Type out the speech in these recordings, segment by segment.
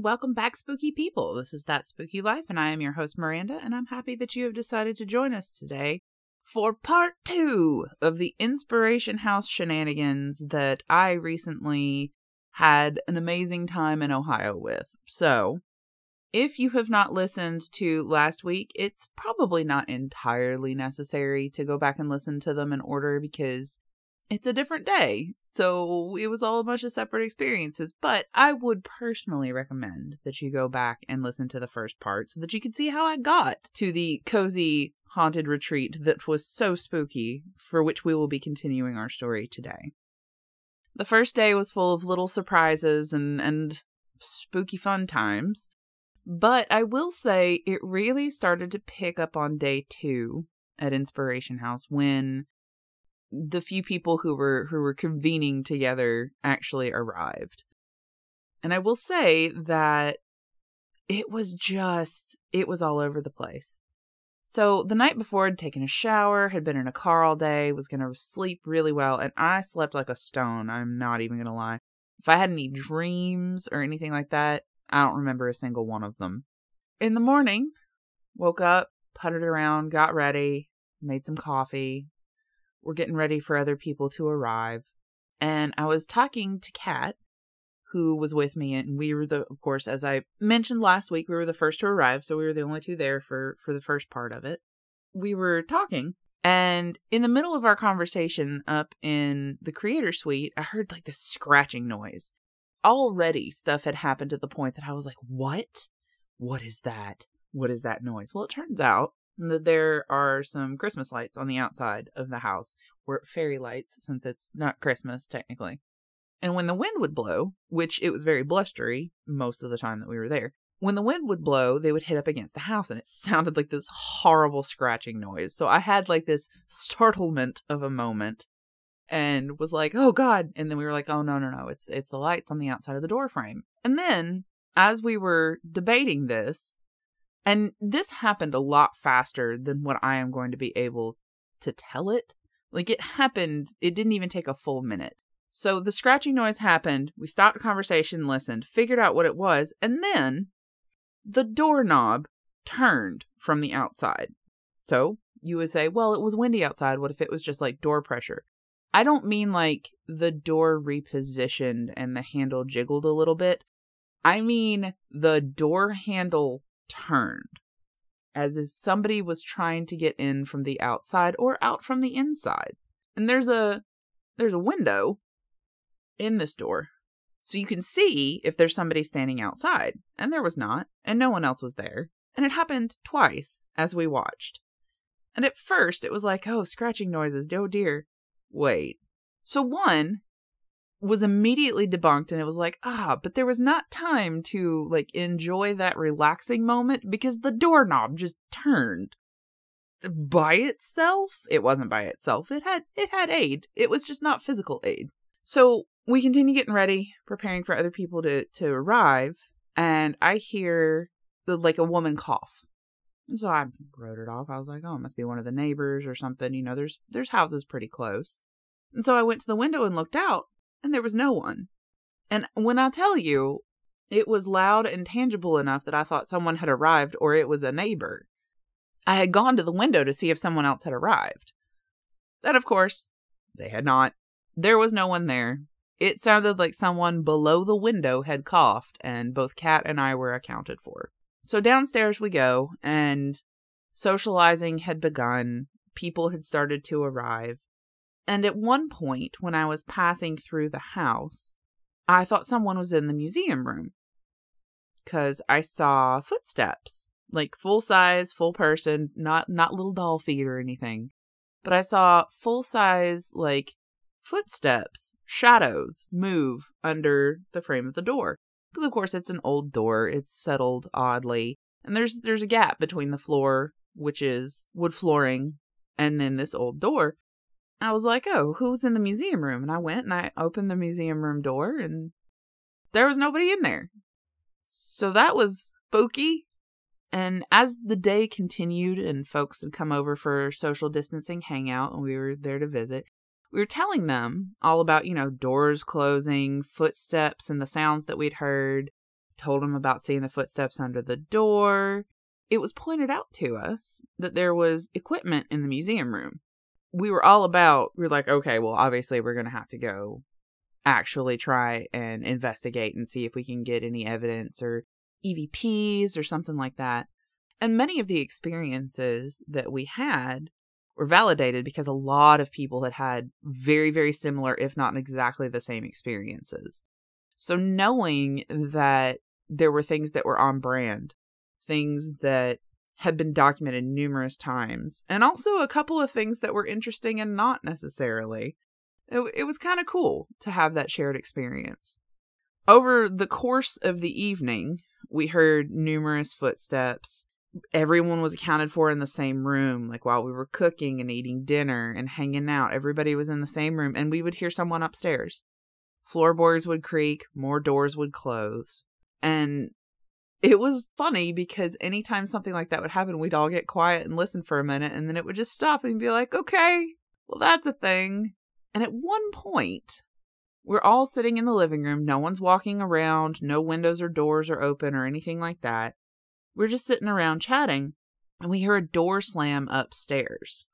and welcome back, spooky people. This is That Spooky Life, and I am your host, Miranda, and I'm happy that you have decided to join us today for part two of the Inspiration House shenanigans that I recently had an amazing time in Ohio with. So, if you have not listened to last week, it's probably not entirely necessary to go back and listen to them in order because it's a different day. So it was all a bunch of separate experiences. But I would personally recommend that you go back and listen to the first part so that you can see how I got to the cozy haunted retreat that was so spooky, for which we will be continuing our story today. The first day was full of little surprises and, and spooky fun times. But I will say it really started to pick up on day two at Inspiration House when the few people who were who were convening together actually arrived. And I will say that it was just it was all over the place. So the night before I'd taken a shower, had been in a car all day, was going to sleep really well, and I slept like a stone. I'm not even going to lie. If I had any dreams or anything like that, I don't remember a single one of them. In the morning, woke up, puttered around, got ready, made some coffee, we're getting ready for other people to arrive. And I was talking to Kat, who was with me, and we were the, of course, as I mentioned last week, we were the first to arrive, so we were the only two there for for the first part of it. We were talking, and in the middle of our conversation up in the creator suite, I heard like this scratching noise. Already, stuff had happened to the point that I was like, "What? What is that? What is that noise?" Well, it turns out that there are some Christmas lights on the outside of the house, or fairy lights, since it's not Christmas technically. And when the wind would blow, which it was very blustery most of the time that we were there, when the wind would blow, they would hit up against the house and it sounded like this horrible scratching noise. So I had like this startlement of a moment and was like, "Oh god." And then we were like, "Oh no, no, no. It's it's the lights on the outside of the door frame." And then as we were debating this, and this happened a lot faster than what I am going to be able to tell it. Like it happened, it didn't even take a full minute. So the scratching noise happened. We stopped the conversation, listened, figured out what it was, and then the doorknob turned from the outside. So you would say, well, it was windy outside. What if it was just like door pressure? I don't mean like the door repositioned and the handle jiggled a little bit. I mean the door handle turned, as if somebody was trying to get in from the outside or out from the inside. And there's a there's a window in this door. So you can see if there's somebody standing outside. And there was not, and no one else was there. And it happened twice as we watched. And at first it was like, oh, scratching noises, oh dear. Wait. So one, was immediately debunked and it was like ah but there was not time to like enjoy that relaxing moment because the doorknob just turned by itself. It wasn't by itself. It had it had aid. It was just not physical aid. So we continue getting ready preparing for other people to to arrive and i hear the, like a woman cough. So i wrote it off. I was like oh it must be one of the neighbors or something. You know there's there's houses pretty close. And so i went to the window and looked out and there was no one. And when I tell you, it was loud and tangible enough that I thought someone had arrived or it was a neighbor. I had gone to the window to see if someone else had arrived. And of course, they had not. There was no one there. It sounded like someone below the window had coughed, and both Kat and I were accounted for. So downstairs we go, and socializing had begun. People had started to arrive. And at one point, when I was passing through the house, I thought someone was in the museum room because I saw footsteps, like full size, full person, not not little doll feet or anything, but I saw full size like footsteps, shadows move under the frame of the door. Because of course it's an old door, it's settled oddly, and there's there's a gap between the floor, which is wood flooring, and then this old door. I was like, oh, who's in the museum room? And I went and I opened the museum room door and there was nobody in there. So that was spooky. And as the day continued and folks had come over for social distancing hangout and we were there to visit, we were telling them all about, you know, doors closing, footsteps, and the sounds that we'd heard, told them about seeing the footsteps under the door. It was pointed out to us that there was equipment in the museum room. We were all about, we were like, okay, well, obviously, we're going to have to go actually try and investigate and see if we can get any evidence or EVPs or something like that. And many of the experiences that we had were validated because a lot of people had had very, very similar, if not exactly the same experiences. So knowing that there were things that were on brand, things that had been documented numerous times, and also a couple of things that were interesting and not necessarily, it, it was kind of cool to have that shared experience. Over the course of the evening, we heard numerous footsteps. Everyone was accounted for in the same room like while we were cooking and eating dinner and hanging out everybody was in the same room and we would hear someone upstairs. Floorboards would creak more doors would close and it was funny because anytime something like that would happen we'd all get quiet and listen for a minute and then it would just stop and be like okay well that's a thing and at one point we're all sitting in the living room no one's walking around no windows or doors are open or anything like that we're just sitting around chatting, and we hear a door slam upstairs.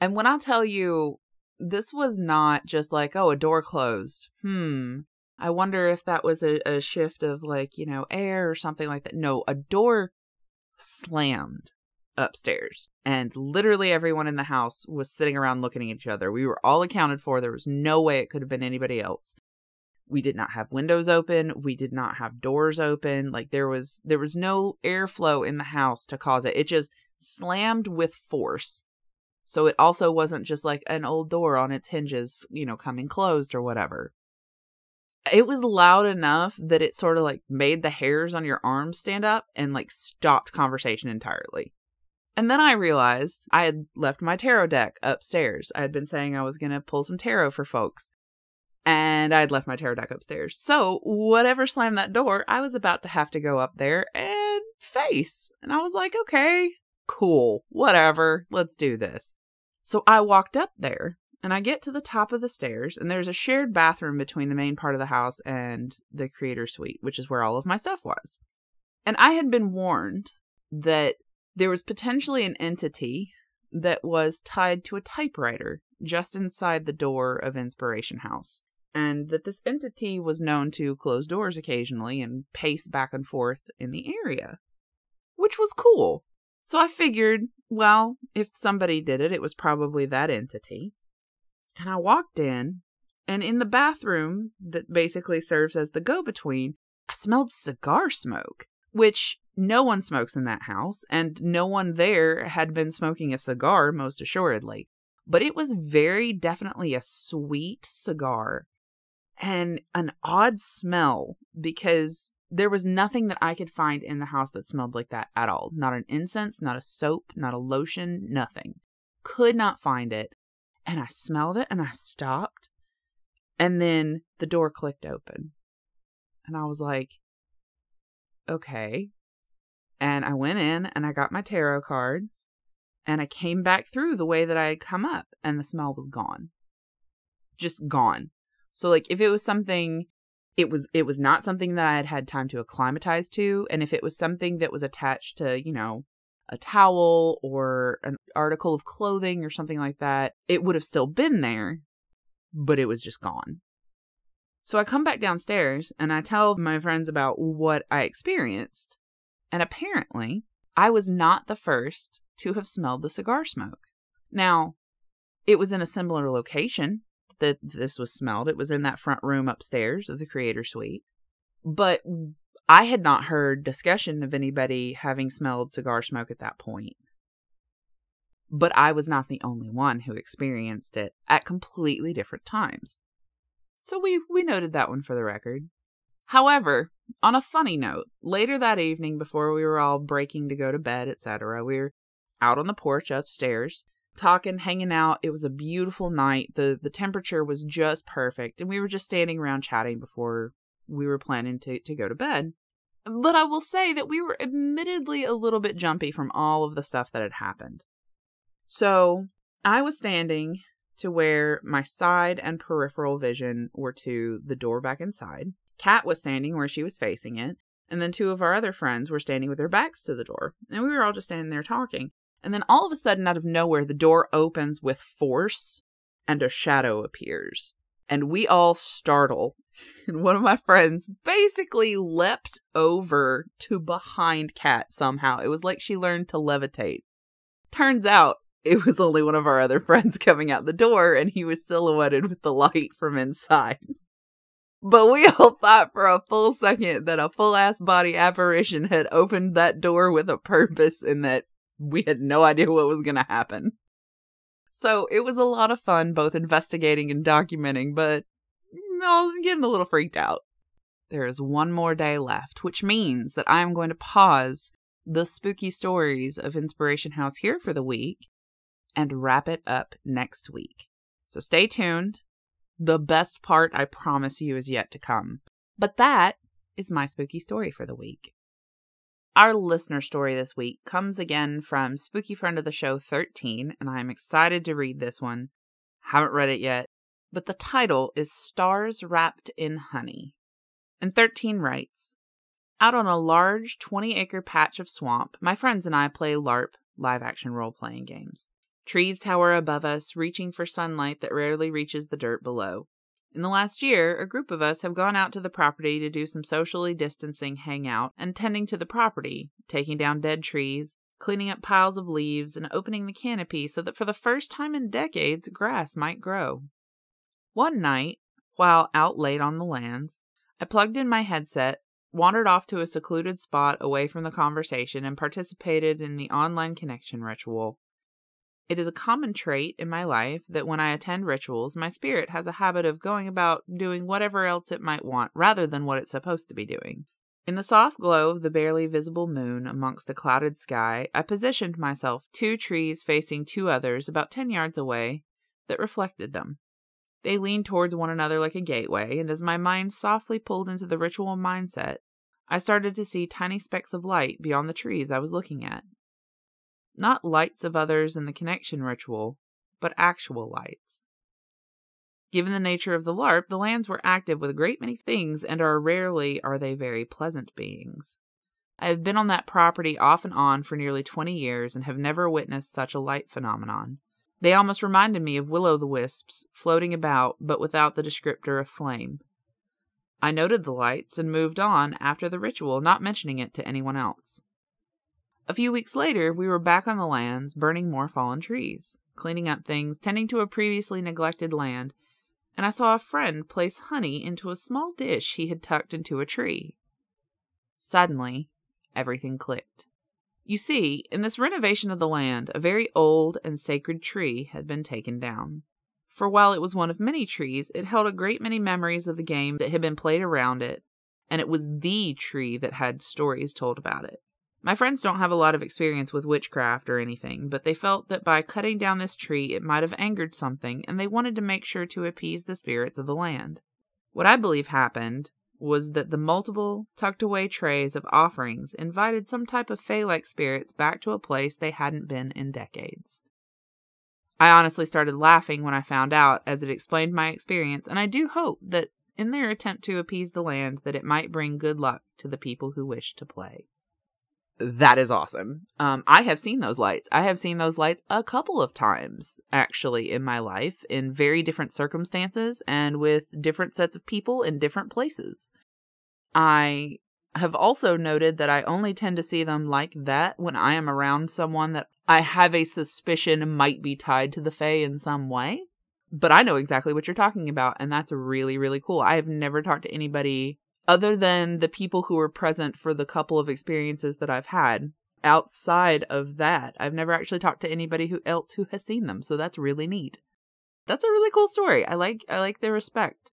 And when I tell you, this was not just like, oh, a door closed. Hmm. I wonder if that was a, a shift of like, you know, air or something like that. No, a door slammed upstairs. And literally everyone in the house was sitting around looking at each other. We were all accounted for. There was no way it could have been anybody else we did not have windows open we did not have doors open like there was there was no airflow in the house to cause it it just slammed with force so it also wasn't just like an old door on its hinges you know coming closed or whatever it was loud enough that it sort of like made the hairs on your arms stand up and like stopped conversation entirely and then I realized I had left my tarot deck upstairs. I had been saying I was going to pull some tarot for folks and I had left my tarot deck upstairs. So, whatever slammed that door, I was about to have to go up there and face. And I was like, okay, cool, whatever, let's do this. So, I walked up there and I get to the top of the stairs, and there's a shared bathroom between the main part of the house and the creator suite, which is where all of my stuff was. And I had been warned that there was potentially an entity that was tied to a typewriter just inside the door of Inspiration House and that this entity was known to close doors occasionally and pace back and forth in the area, which was cool. So I figured, well, if somebody did it, it was probably that entity. And I walked in, and in the bathroom that basically serves as the go between, I smelled cigar smoke, which no one smokes in that house, and no one there had been smoking a cigar, most assuredly. But it was very definitely a sweet cigar and an odd smell because there was nothing that I could find in the house that smelled like that at all. Not an incense, not a soap, not a lotion, nothing. Could not find it. And I smelled it and I stopped. And then the door clicked open. And I was like, okay. And I went in and I got my tarot cards and I came back through the way that I had come up and the smell was gone. Just gone. So like if it was something it was it was not something that I had had time to acclimatize to and if it was something that was attached to, you know, a towel or an article of clothing or something like that, it would have still been there, but it was just gone. So I come back downstairs and I tell my friends about what I experienced. And apparently, I was not the first to have smelled the cigar smoke. Now, it was in a similar location that this was smelled. It was in that front room upstairs of the creator suite. But I had not heard discussion of anybody having smelled cigar smoke at that point. But I was not the only one who experienced it at completely different times. So we, we noted that one for the record. However, on a funny note, later that evening before we were all breaking to go to bed, etc., we were out on the porch upstairs talking, hanging out. It was a beautiful night. The the temperature was just perfect and we were just standing around chatting before we were planning to to go to bed. But I will say that we were admittedly a little bit jumpy from all of the stuff that had happened. So, I was standing to where my side and peripheral vision were to the door back inside. Kat was standing where she was facing it, and then two of our other friends were standing with their backs to the door, and we were all just standing there talking. And then all of a sudden, out of nowhere, the door opens with force and a shadow appears. And we all startle. And one of my friends basically leapt over to behind Kat somehow. It was like she learned to levitate. Turns out it was only one of our other friends coming out the door, and he was silhouetted with the light from inside. But we all thought for a full second that a full ass body apparition had opened that door with a purpose and that we had no idea what was going to happen. So it was a lot of fun, both investigating and documenting, but I was getting a little freaked out. There is one more day left, which means that I am going to pause the spooky stories of Inspiration House here for the week and wrap it up next week. So stay tuned. The best part, I promise you, is yet to come. But that is my spooky story for the week. Our listener story this week comes again from spooky friend of the show 13, and I am excited to read this one. Haven't read it yet, but the title is Stars Wrapped in Honey. And 13 writes Out on a large 20 acre patch of swamp, my friends and I play LARP live action role playing games. Trees tower above us, reaching for sunlight that rarely reaches the dirt below. In the last year, a group of us have gone out to the property to do some socially distancing hangout and tending to the property, taking down dead trees, cleaning up piles of leaves, and opening the canopy so that for the first time in decades, grass might grow. One night, while out late on the lands, I plugged in my headset, wandered off to a secluded spot away from the conversation, and participated in the online connection ritual. It is a common trait in my life that when I attend rituals, my spirit has a habit of going about doing whatever else it might want rather than what it's supposed to be doing. In the soft glow of the barely visible moon amongst a clouded sky, I positioned myself two trees facing two others about 10 yards away that reflected them. They leaned towards one another like a gateway, and as my mind softly pulled into the ritual mindset, I started to see tiny specks of light beyond the trees I was looking at. Not lights of others in the connection ritual, but actual lights. Given the nature of the LARP, the lands were active with a great many things, and are rarely are they very pleasant beings. I have been on that property off and on for nearly 20 years and have never witnessed such a light phenomenon. They almost reminded me of will o' the wisps floating about, but without the descriptor of flame. I noted the lights and moved on after the ritual, not mentioning it to anyone else. A few weeks later, we were back on the lands, burning more fallen trees, cleaning up things, tending to a previously neglected land, and I saw a friend place honey into a small dish he had tucked into a tree. Suddenly, everything clicked. You see, in this renovation of the land, a very old and sacred tree had been taken down. For while it was one of many trees, it held a great many memories of the game that had been played around it, and it was the tree that had stories told about it. My friends don't have a lot of experience with witchcraft or anything, but they felt that by cutting down this tree it might have angered something, and they wanted to make sure to appease the spirits of the land. What I believe happened was that the multiple tucked away trays of offerings invited some type of fey like spirits back to a place they hadn't been in decades. I honestly started laughing when I found out, as it explained my experience, and I do hope that in their attempt to appease the land that it might bring good luck to the people who wish to play that is awesome. Um, I have seen those lights. I have seen those lights a couple of times actually in my life in very different circumstances and with different sets of people in different places. I have also noted that I only tend to see them like that when I am around someone that I have a suspicion might be tied to the Fae in some way. But I know exactly what you're talking about, and that's really, really cool. I have never talked to anybody other than the people who were present for the couple of experiences that I've had, outside of that, I've never actually talked to anybody who else who has seen them. So that's really neat. That's a really cool story. I like I like their respect.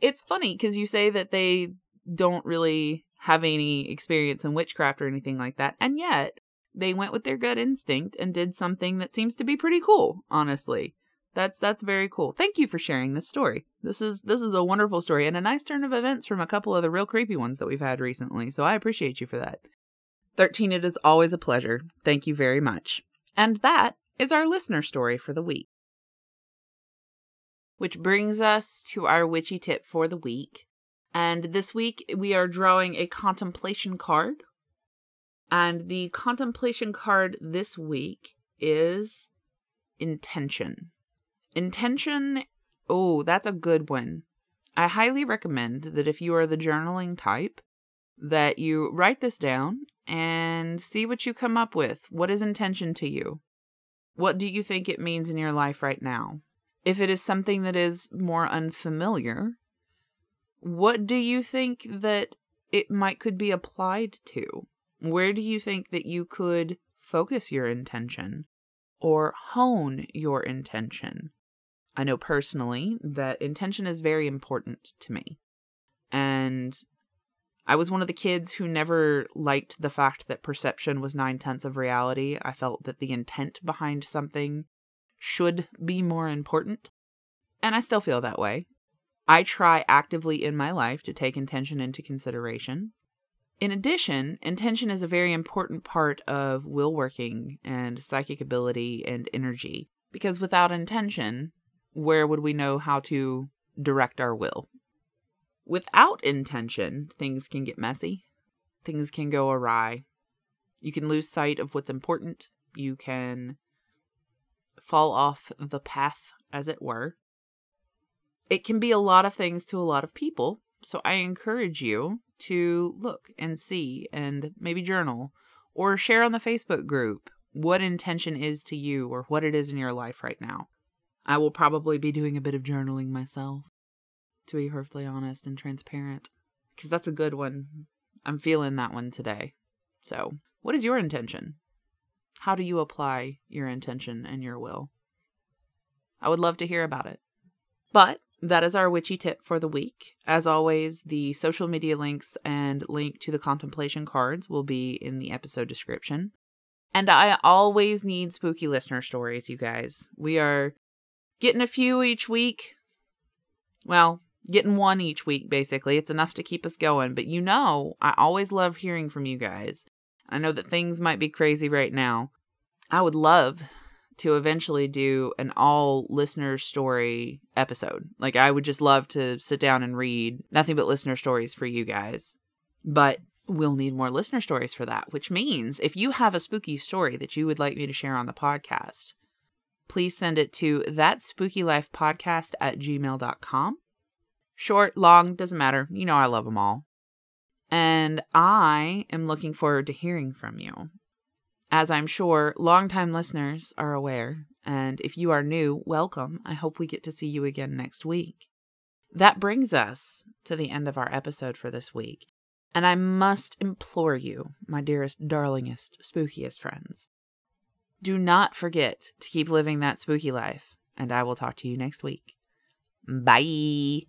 It's funny because you say that they don't really have any experience in witchcraft or anything like that, and yet they went with their gut instinct and did something that seems to be pretty cool, honestly. That's that's very cool. Thank you for sharing this story. This is this is a wonderful story and a nice turn of events from a couple of the real creepy ones that we've had recently. So I appreciate you for that. 13 it is always a pleasure. Thank you very much. And that is our listener story for the week. Which brings us to our witchy tip for the week. And this week we are drawing a contemplation card. And the contemplation card this week is intention. Intention, oh, that's a good one. I highly recommend that if you are the journaling type, that you write this down and see what you come up with. What is intention to you? What do you think it means in your life right now? If it is something that is more unfamiliar, what do you think that it might could be applied to? Where do you think that you could focus your intention or hone your intention? I know personally that intention is very important to me. And I was one of the kids who never liked the fact that perception was nine tenths of reality. I felt that the intent behind something should be more important. And I still feel that way. I try actively in my life to take intention into consideration. In addition, intention is a very important part of will working and psychic ability and energy, because without intention, where would we know how to direct our will? Without intention, things can get messy. Things can go awry. You can lose sight of what's important. You can fall off the path, as it were. It can be a lot of things to a lot of people. So I encourage you to look and see and maybe journal or share on the Facebook group what intention is to you or what it is in your life right now. I will probably be doing a bit of journaling myself, to be perfectly honest and transparent, because that's a good one. I'm feeling that one today. So, what is your intention? How do you apply your intention and your will? I would love to hear about it. But that is our witchy tip for the week. As always, the social media links and link to the contemplation cards will be in the episode description. And I always need spooky listener stories, you guys. We are getting a few each week. Well, getting one each week, basically. It's enough to keep us going. But you know, I always love hearing from you guys. I know that things might be crazy right now. I would love to eventually do an all listener story episode. Like, I would just love to sit down and read nothing but listener stories for you guys. But we'll need more listener stories for that, which means if you have a spooky story that you would like me to share on the podcast, please send it to that spooky life podcast at gmail.com. Short, long, doesn't matter. You know, I love them all. And I am looking forward to hearing from you. As I'm sure longtime listeners are aware, and if you are new, welcome. I hope we get to see you again next week. That brings us to the end of our episode for this week. And I must implore you, my dearest, darlingest, spookiest friends, do not forget to keep living that spooky life, and I will talk to you next week. Bye.